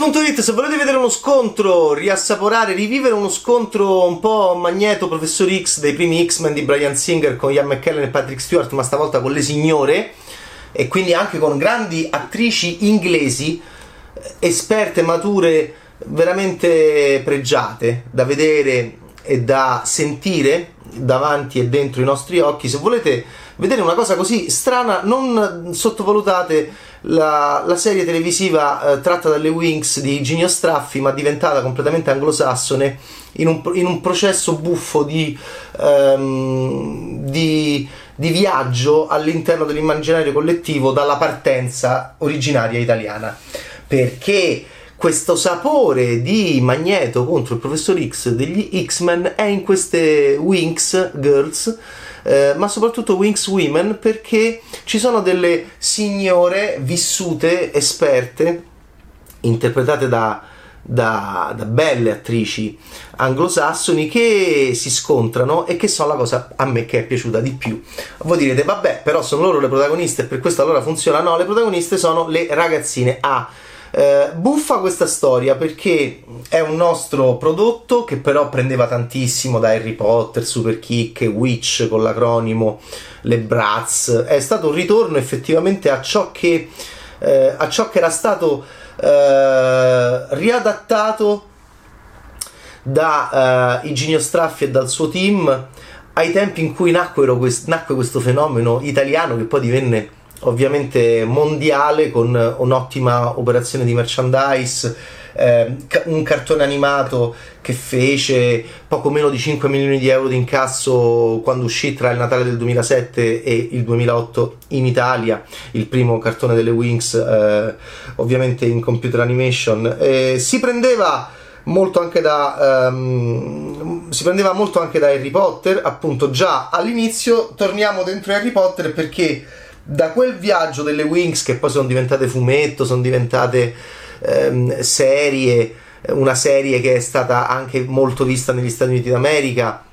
Games.it, se volete vedere uno scontro, riassaporare, rivivere uno scontro un po' magneto Professor X dei primi X-Men di Brian Singer con Ian McKellen e Patrick Stewart, ma stavolta con le signore e quindi anche con grandi attrici inglesi, eh, esperte, mature, veramente pregiate da vedere e da sentire davanti e dentro i nostri occhi. Se volete vedere una cosa così strana, non sottovalutate la, la serie televisiva eh, tratta dalle Wings di Ginio Straffi, ma diventata completamente anglosassone, in un, in un processo buffo di, um, di, di viaggio all'interno dell'immaginario collettivo dalla partenza originaria italiana. Perché questo sapore di Magneto contro il professor X degli X-Men è in queste Wings Girls eh, ma soprattutto Wings Women perché ci sono delle signore vissute, esperte, interpretate da, da, da, belle attrici anglosassoni che si scontrano e che sono la cosa a me che è piaciuta di più. Voi direte, vabbè, però sono loro le protagoniste e per questo allora funziona. No, le protagoniste sono le ragazzine A. Ah, eh, buffa questa storia perché è un nostro prodotto che però prendeva tantissimo da Harry Potter, Super Kick, Witch con l'acronimo, le Bratz. È stato un ritorno effettivamente a ciò che, eh, a ciò che era stato eh, riadattato da uh, Iginio Straffi e dal suo team ai tempi in cui nacque questo fenomeno italiano che poi divenne ovviamente mondiale con un'ottima operazione di merchandise eh, un cartone animato che fece poco meno di 5 milioni di euro di incasso quando uscì tra il Natale del 2007 e il 2008 in Italia, il primo cartone delle Wings eh, ovviamente in computer animation. Eh, si prendeva molto anche da um, si prendeva molto anche da Harry Potter appunto già all'inizio torniamo dentro Harry Potter perché da quel viaggio delle Wings che poi sono diventate fumetto, sono diventate ehm, serie, una serie che è stata anche molto vista negli Stati Uniti d'America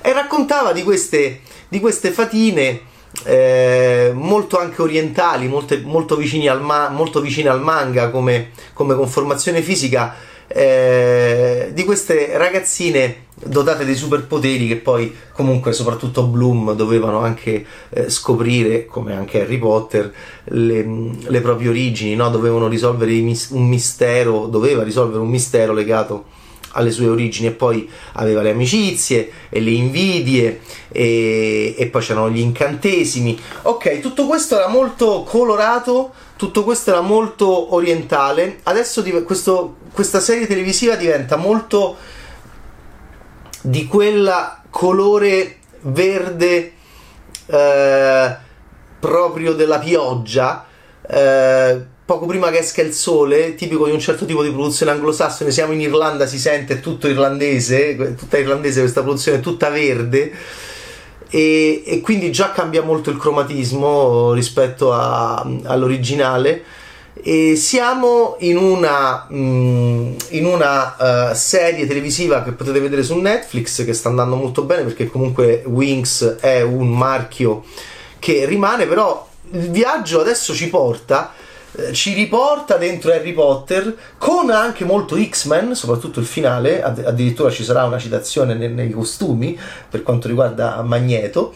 e raccontava di queste, di queste fatine eh, molto anche orientali, molte, molto, vicine al ma- al manga come, come conformazione fisica eh, di queste ragazzine dotate di superpoteri che poi comunque soprattutto Bloom dovevano anche eh, scoprire come anche Harry Potter le, le proprie origini no? dovevano risolvere un mistero doveva risolvere un mistero legato alle sue origini e poi aveva le amicizie e le invidie e, e poi c'erano gli incantesimi ok tutto questo era molto colorato tutto questo era molto orientale adesso questo, questa serie televisiva diventa molto di quel colore verde eh, proprio della pioggia eh, poco prima che esca il sole, tipico di un certo tipo di produzione anglosassone, siamo in Irlanda, si sente tutto irlandese, tutta irlandese questa produzione, tutta verde. E, e quindi già cambia molto il cromatismo rispetto a, all'originale. E siamo in una, mm, in una uh, serie televisiva che potete vedere su Netflix che sta andando molto bene perché comunque Wings è un marchio che rimane però il viaggio adesso ci porta eh, ci riporta dentro Harry Potter con anche molto X-Men, soprattutto il finale, addirittura ci sarà una citazione nei, nei costumi per quanto riguarda Magneto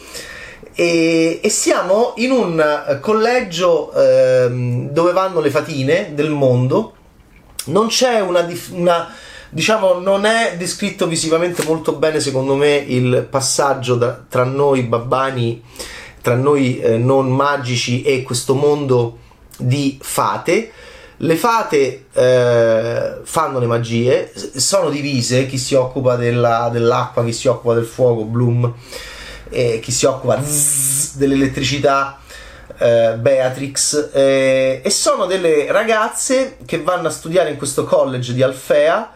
e, e siamo in un eh, collegio ehm, dove vanno le fatine del mondo. Non c'è una, una diciamo non è descritto visivamente molto bene secondo me il passaggio da, tra noi babbani tra noi eh, non magici e questo mondo di fate. Le fate eh, fanno le magie sono divise chi si occupa della, dell'acqua chi si occupa del fuoco Bloom eh, chi si occupa zzz, dell'elettricità eh, Beatrix eh, e sono delle ragazze che vanno a studiare in questo college di Alfea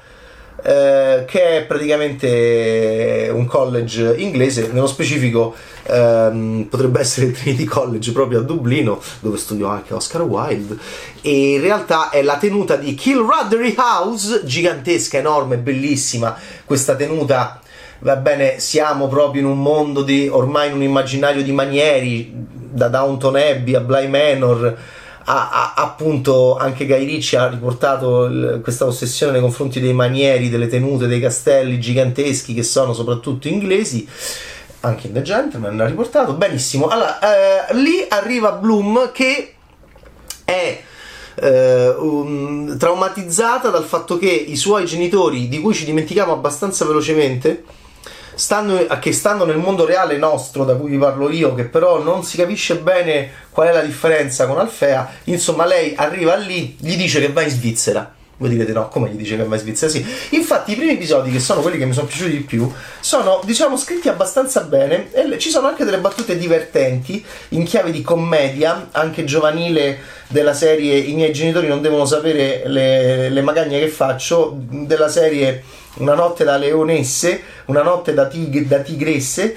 eh, che è praticamente un college inglese, nello specifico ehm, potrebbe essere il Trinity College proprio a Dublino, dove studiò anche Oscar Wilde, e in realtà è la tenuta di Kilraddery House, gigantesca, enorme, bellissima, questa tenuta va bene, siamo proprio in un mondo di ormai in un immaginario di manieri, da Downton Abbey a Bly Manor a, a, appunto anche Guy Ricci ha riportato il, questa ossessione nei confronti dei manieri, delle tenute, dei castelli giganteschi che sono soprattutto inglesi. Anche in The Gentleman ha riportato. Benissimo. Allora eh, lì arriva Bloom che è eh, um, traumatizzata dal fatto che i suoi genitori di cui ci dimentichiamo abbastanza velocemente stanno, che stanno nel mondo reale nostro da cui vi parlo io, che però non si capisce bene qual è la differenza con Alfea, insomma lei arriva lì, gli dice che va in Svizzera. Voi direte no, come gli dice che va in Svizzera? Sì. Infatti i primi episodi, che sono quelli che mi sono piaciuti di più, sono diciamo scritti abbastanza bene e ci sono anche delle battute divertenti in chiave di commedia, anche giovanile della serie I miei genitori non devono sapere le, le magagne che faccio, della serie una notte da leonesse, una notte da, tig- da tigresse.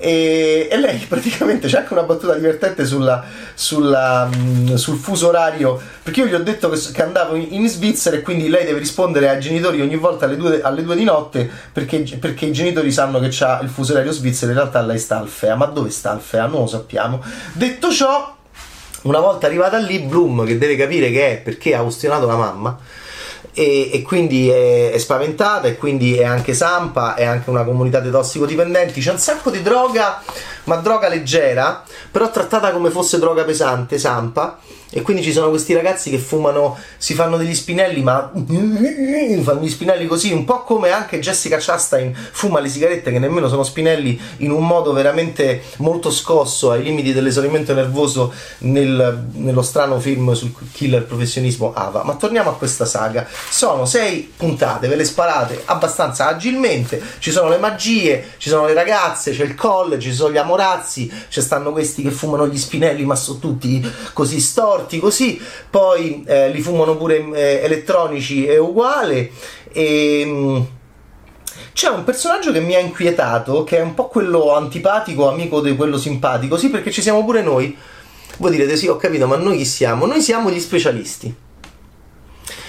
E, e, lei praticamente c'è anche una battuta divertente sulla, sulla, mh, sul fuso orario perché io gli ho detto che, che, andavo in Svizzera e quindi lei deve rispondere ai genitori ogni volta alle due, alle due di notte perché, perché, i genitori sanno che c'ha il fuso orario svizzero in realtà lei sta al FEA ma dove sta al FEA? non lo sappiamo detto ciò una volta arrivata lì Bloom che deve capire che è perché ha ostionato la mamma e, e quindi è, è, spaventata e quindi è anche Sampa, è anche una comunità di tossicodipendenti, c'è un sacco di droga, ma droga leggera, però trattata come fosse droga pesante, Sampa e quindi ci sono questi ragazzi che fumano, si fanno degli spinelli, ma fanno gli spinelli così, un po' come anche Jessica Chastain fuma le sigarette che nemmeno sono spinelli in un modo veramente molto scosso ai limiti dell'esaurimento nervoso nel, nello strano film sul killer professionismo Ava. Ma torniamo a questa saga. Sono sei puntate, ve le sparate abbastanza agilmente, ci sono le magie, ci sono le ragazze, c'è il college, ci sono gli amorazzi, ci stanno questi che fumano gli spinelli, ma sono tutti così storti così, poi eh, li fumano pure eh, elettronici, è uguale. E, mm, c'è un personaggio che mi ha inquietato, che è un po' quello antipatico, amico di quello simpatico, sì, perché ci siamo pure noi. Voi direte sì, ho capito, ma noi chi siamo? Noi siamo gli specialisti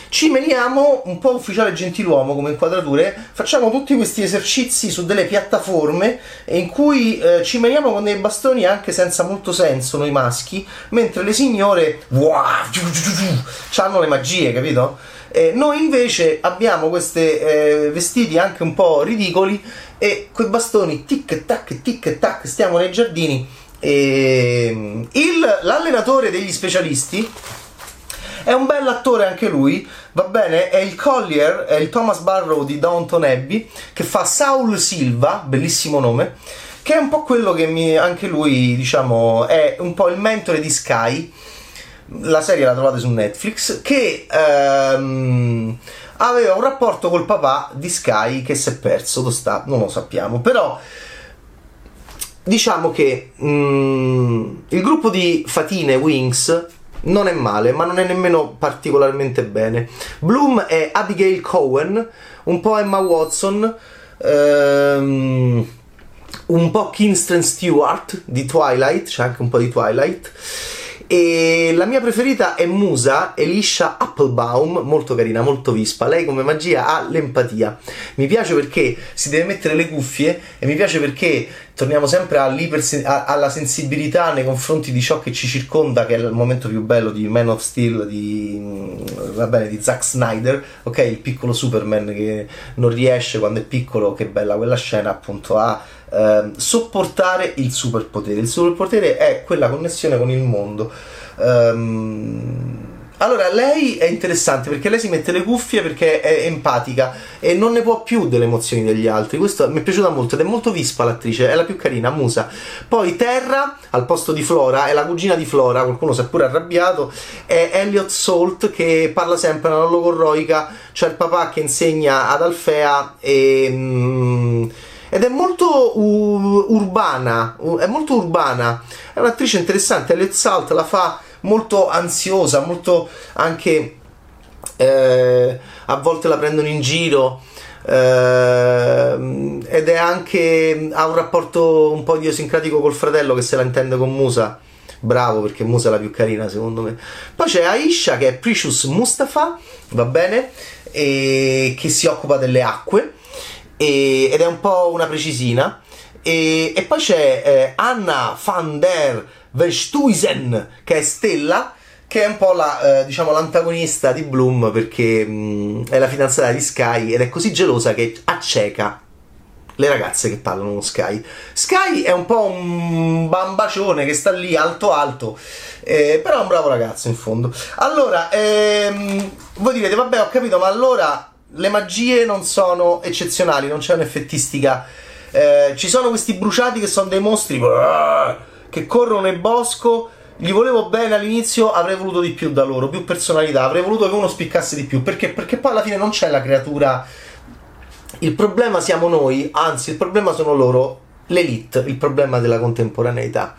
ci meniamo un po' ufficiale gentiluomo come inquadrature, facciamo tutti questi esercizi su delle piattaforme in cui eh, ci meniamo con dei bastoni anche senza molto senso noi maschi, mentre le signore wow, hanno le magie, capito? Eh, noi invece abbiamo questi eh, vestiti anche un po' ridicoli e quei bastoni tic tac tic tac stiamo nei giardini e il, l'allenatore degli specialisti è un bell'attore anche lui, va bene? È il Collier, è il Thomas Barrow di Downton Abbey, che fa Saul Silva, bellissimo nome, che è un po' quello che mi, anche lui, diciamo, è un po' il mentore di Sky. La serie la trovate su Netflix, che ehm, aveva un rapporto col papà di Sky che si è perso, dove sta? Non lo sappiamo, però diciamo che mm, il gruppo di Fatine Wings non è male, ma non è nemmeno particolarmente bene. Bloom è Abigail Cohen, un po' Emma Watson, ehm, un po' Kingston Stewart di Twilight, c'è anche un po' di Twilight. E la mia preferita è Musa Elisha Applebaum, molto carina, molto vispa. Lei come magia ha l'empatia. Mi piace perché si deve mettere le cuffie e mi piace perché torniamo sempre alla sensibilità nei confronti di ciò che ci circonda, che è il momento più bello di Man of Steel di, va bene, di Zack Snyder, ok? Il piccolo Superman che non riesce quando è piccolo, che bella quella scena appunto a eh, sopportare il superpotere. Il superpotere è quella connessione con il mondo. Um, allora, lei è interessante perché lei si mette le cuffie perché è empatica e non ne può più delle emozioni degli altri. Questo mi è piaciuta molto ed è molto vispa l'attrice, è la più carina, Musa. Poi Terra, al posto di Flora, è la cugina di Flora, qualcuno si è pure arrabbiato, è Elliot Salt che parla sempre nella logorroica, c'è il papà che insegna ad Alfea e... Mm, ed è molto uh, urbana, uh, è molto urbana, è un'attrice interessante, Elliot Salt la fa molto ansiosa, molto anche eh, a volte la prendono in giro. Uh, ed è anche ha un rapporto un po' idiosincratico col fratello che se la intende con Musa. Bravo perché Musa è la più carina secondo me. Poi c'è Aisha che è Precious Mustafa va bene? E che si occupa delle acque e, ed è un po' una precisina. E, e poi c'è eh, Anna van der Verstuisen, che è Stella, che è un po' la, eh, diciamo, l'antagonista di Bloom perché mh, è la fidanzata di Sky ed è così gelosa che acceca le ragazze che parlano con Sky. Sky è un po' un bambacione che sta lì alto alto, eh, però è un bravo ragazzo in fondo. Allora, ehm, voi direte, vabbè ho capito, ma allora le magie non sono eccezionali, non c'è un'effettistica. Eh, ci sono questi bruciati che sono dei mostri che corrono nel bosco. Gli volevo bene all'inizio, avrei voluto di più da loro, più personalità, avrei voluto che uno spiccasse di più. Perché? Perché poi alla fine non c'è la creatura il problema siamo noi, anzi il problema sono loro, l'elite, il problema della contemporaneità.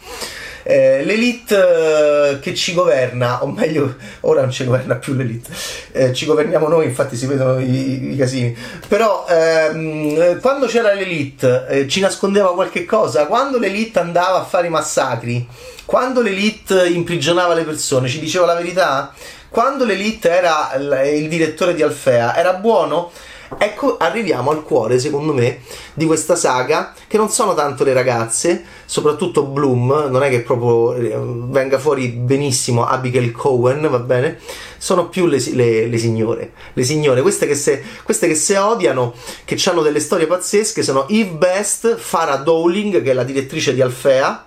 Eh, l'elite eh, che ci governa, o meglio, ora non ci governa più l'elite, eh, ci governiamo noi, infatti si vedono i, i casini. Però ehm, quando c'era l'elite eh, ci nascondeva qualche cosa, quando l'elite andava a fare i massacri, quando l'elite imprigionava le persone, ci diceva la verità? Quando l'elite era il direttore di Alfea, era buono? Ecco, arriviamo al cuore, secondo me, di questa saga, che non sono tanto le ragazze, soprattutto Bloom, non è che proprio eh, venga fuori benissimo Abigail Cohen, va bene? Sono più le, le, le signore, le signore, queste che, se, queste che se odiano, che hanno delle storie pazzesche, sono Eve Best, Farah Dowling, che è la direttrice di Alfea,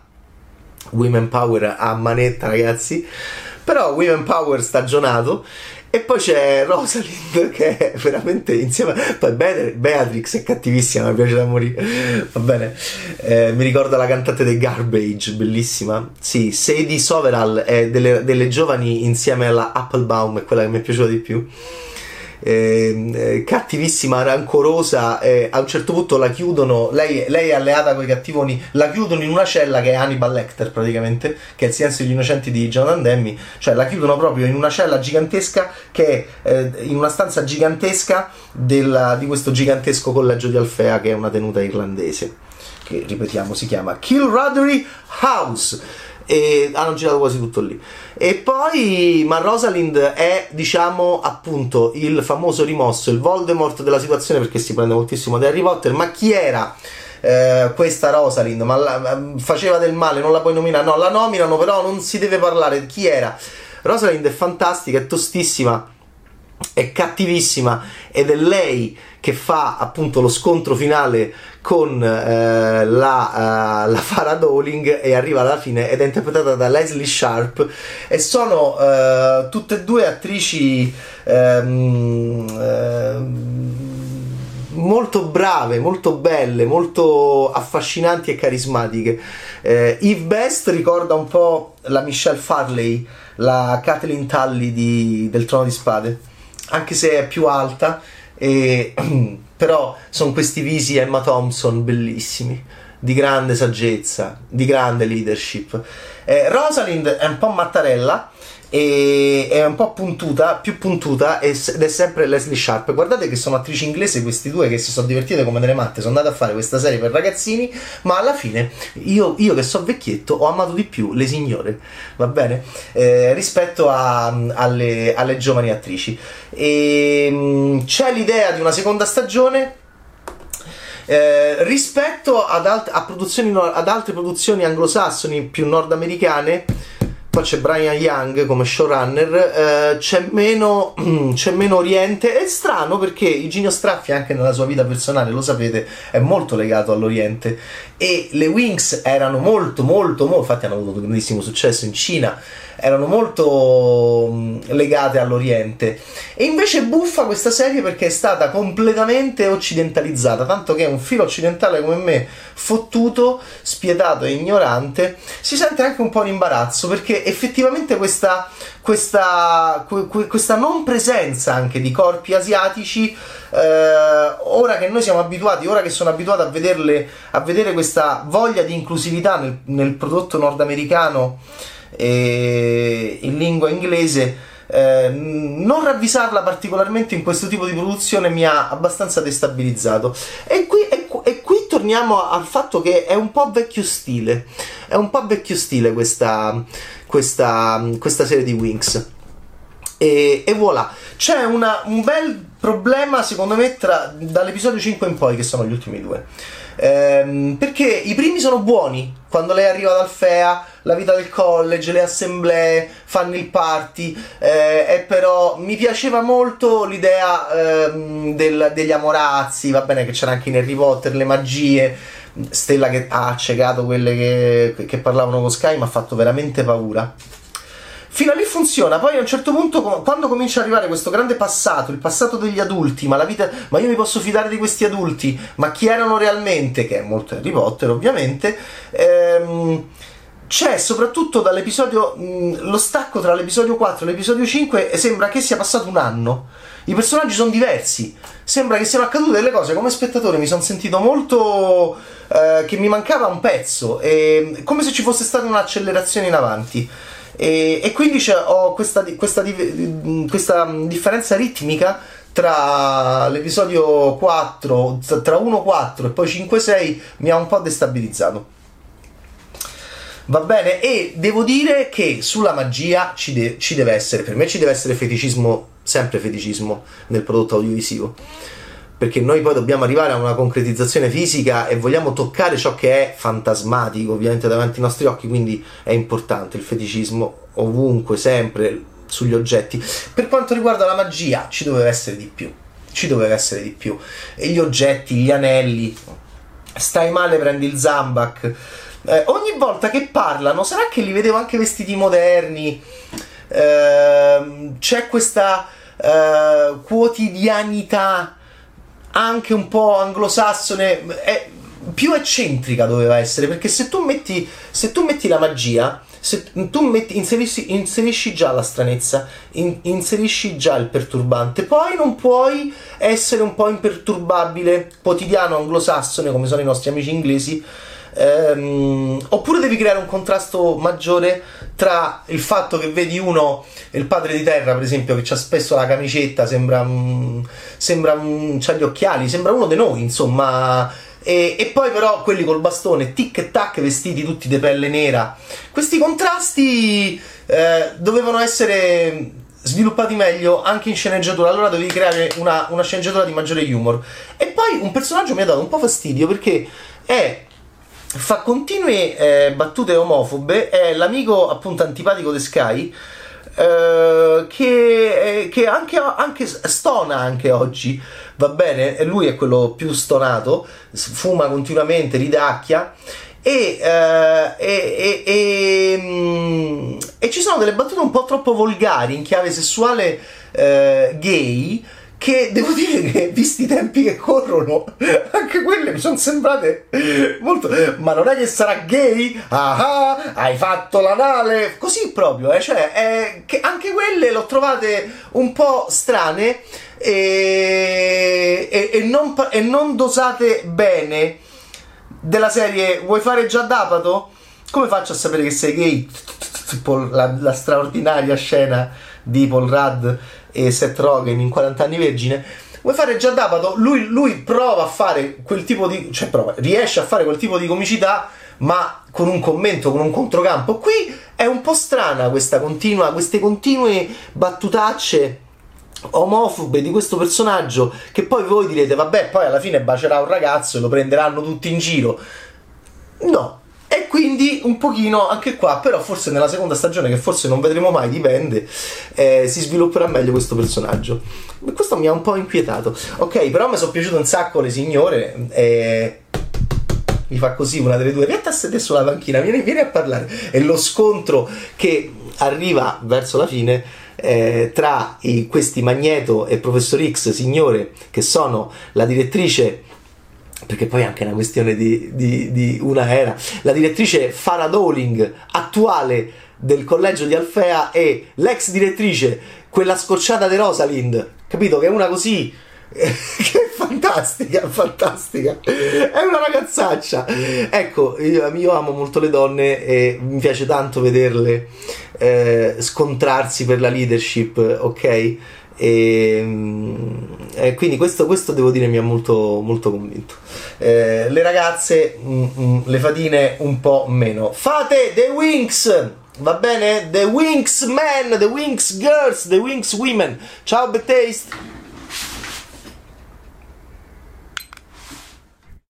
Women Power a manetta, ragazzi. Però Women Power stagionato e poi c'è Rosalind che è veramente insieme. Poi Beatrix è cattivissima, mi piace da morire. Va bene. Eh, mi ricorda la cantante dei Garbage, bellissima. Sì, Sadie Soveral è delle, delle giovani insieme alla Applebaum, è quella che mi è piaciuta di più. Ehm, eh, cattivissima, rancorosa. Eh, a un certo punto la chiudono. Lei, lei, è alleata con i cattivoni. La chiudono in una cella che è Hannibal Lecter, praticamente, che è il silenzio degli innocenti di Jonathan Demme. Cioè, la chiudono proprio in una cella gigantesca che è eh, in una stanza gigantesca della, di questo gigantesco collegio di Alfea, che è una tenuta irlandese. Che ripetiamo si chiama Kilraddery House e hanno girato quasi tutto lì. E poi, ma Rosalind è, diciamo, appunto il famoso rimosso, il Voldemort della situazione perché si prende moltissimo da Harry Potter. Ma chi era? Eh, questa Rosalind, ma la, faceva del male, non la puoi nominare. No, la nominano, però non si deve parlare chi era. Rosalind è fantastica, è tostissima, è cattivissima ed è lei che fa appunto lo scontro finale con eh, la, uh, la Farah Dowling e arriva alla fine ed è interpretata da Leslie Sharp e sono uh, tutte e due attrici um, uh, molto brave, molto belle, molto affascinanti e carismatiche. Eh, Eve Best ricorda un po' la Michelle Farley, la Kathleen Tully di, del Trono di Spade, anche se è più alta e, però sono questi visi Emma Thompson bellissimi, di grande saggezza, di grande leadership. Eh, Rosalind è un po' mattarella e è un po' puntuta, più puntuta ed è sempre Leslie Sharp. Guardate che sono attrici inglesi questi due che si sono divertite come delle matte, sono andate a fare questa serie per ragazzini, ma alla fine io, io che so vecchietto ho amato di più le signore, va bene? Eh, rispetto a, alle, alle, giovani attrici. E, ehm, c'è l'idea di una seconda stagione. Eh, rispetto ad, alt- ad altre produzioni anglosassoni più nordamericane, poi c'è Brian Young come showrunner, eh, c'è, meno, c'è meno Oriente. È strano perché Eugenio Straffi, anche nella sua vita personale, lo sapete, è molto legato all'Oriente. E le Wings erano molto, molto, molto, infatti hanno avuto grandissimo successo in Cina erano molto mm, legate all'Oriente. E invece buffa questa serie perché è stata completamente occidentalizzata, tanto che un filo occidentale come me, fottuto, spietato e ignorante, si sente anche un po' in imbarazzo perché effettivamente questa, questa, questa non presenza anche di corpi asiatici eh, ora che noi siamo abituati, ora che sono abituato a, vederle, a vedere questa voglia di inclusività nel, nel prodotto nordamericano e in lingua inglese. Eh, non ravvisarla particolarmente in questo tipo di produzione mi ha abbastanza destabilizzato. E qui, e, e qui, torniamo al fatto che è un po' vecchio stile. È un po' vecchio stile questa, questa, questa serie di Wings. E, e voilà, c'è una, un bel problema secondo me tra, dall'episodio 5 in poi, che sono gli ultimi due. Ehm, perché i primi sono buoni, quando lei arriva dal FEA, la vita del college, le assemblee, fanno il party, eh, e però mi piaceva molto l'idea ehm, del, degli amorazzi, va bene che c'era anche in Harry Potter, le magie, Stella che ha accecato quelle che, che parlavano con Sky, mi ha fatto veramente paura. Fino a lì funziona, poi a un certo punto, quando comincia ad arrivare questo grande passato, il passato degli adulti, ma la vita, ma io mi posso fidare di questi adulti, ma chi erano realmente, che è molto Harry Potter ovviamente, ehm, c'è soprattutto dall'episodio, mh, lo stacco tra l'episodio 4 e l'episodio 5 e sembra che sia passato un anno. I personaggi sono diversi, sembra che siano accadute delle cose. Come spettatore mi sono sentito molto eh, che mi mancava un pezzo, e, come se ci fosse stata un'accelerazione in avanti. E, e quindi ho questa, questa, questa differenza ritmica tra l'episodio 4, tra 1-4 e poi 5-6 mi ha un po' destabilizzato. Va bene? E devo dire che sulla magia ci, de- ci, deve essere, per me ci deve essere feticismo, sempre feticismo nel prodotto audiovisivo. Perché noi poi dobbiamo arrivare a una concretizzazione fisica e vogliamo toccare ciò che è fantasmatico, ovviamente davanti ai nostri occhi, quindi è importante il feticismo ovunque, sempre, sugli oggetti. Per quanto riguarda la magia, ci doveva essere di più. Ci doveva essere di più. E gli oggetti, gli anelli. Stai male, prendi il Zambak eh, ogni volta che parlano, sarà che li vedevo anche vestiti moderni, eh, c'è questa eh, quotidianità anche un po' anglosassone, è, più eccentrica doveva essere, perché se tu metti, se tu metti la magia, se tu metti, inserisci, inserisci, già la stranezza, in, inserisci già il perturbante, poi non puoi essere un po' imperturbabile, quotidiano anglosassone come sono i nostri amici inglesi, Ehm, oppure devi creare un contrasto maggiore tra il fatto che vedi uno, il padre di terra, per esempio, che ha spesso la camicetta, sembra un, sembra c'ha gli occhiali, sembra uno di noi, insomma. E, e, poi però quelli col bastone tic e tac vestiti tutti di pelle nera. Questi contrasti eh, dovevano essere sviluppati meglio anche in sceneggiatura. Allora dovevi creare una, una sceneggiatura di maggiore humor. E poi un personaggio mi ha dato un po' fastidio perché è fa continue eh, battute omofobe, è l'amico appunto antipatico di Sky. Eh, che, eh, che anche, anche, stona anche oggi va bene lui è quello più stonato fuma continuamente ridacchia e, eh, e, e, mm, e, ci sono delle battute un po' troppo volgari in chiave sessuale eh, gay che devo dire che visti i tempi che corrono anche quelle mi sono sembrate molto ma non è che sarà gay ah, hai fatto l'anale così proprio eh? cioè è che anche quelle l'ho trovate un po' strane e, e, e, non, e non dosate bene della serie vuoi fare già d'apato? come faccio a sapere che sei gay? la, la straordinaria scena di Paul Rudd e Seth Rogen in 40 anni vergine vuoi fare già Dapato lui, lui prova a fare quel tipo di cioè prova, riesce a fare quel tipo di comicità ma con un commento, con un controcampo. Qui è un po' strana questa continua queste continue battutacce omofobe di questo personaggio che poi voi direte vabbè poi alla fine bacerà un ragazzo e lo prenderanno tutti in giro. No quindi un pochino anche qua, però forse nella seconda stagione, che forse non vedremo mai, dipende, eh, si svilupperà meglio questo personaggio. Questo mi ha un po' inquietato. Ok, però mi sono piaciute un sacco le signore. Eh, mi fa così una delle due, vieni a sedere sulla panchina, vieni, vieni a parlare. E lo scontro che arriva verso la fine eh, tra i, questi Magneto e Professor X, signore, che sono la direttrice perché poi è anche una questione di, di, di una era. La direttrice Farah Dowling, attuale del collegio di Alfea, e l'ex direttrice, quella scocciata di Rosalind, capito? Che è una così. che è fantastica, fantastica. È una ragazzaccia. Ecco, io, io, amo molto le donne e mi piace tanto vederle eh, scontrarsi per la leadership, ok? E, mm, e quindi questo, questo, devo dire mi ha molto, molto convinto. Eh, le ragazze, mm, mm, le fatine un po' meno. Fate The Wings! Va bene? The Wings Men, The Wings Girls, The Wings Women. Ciao, Bad Taste!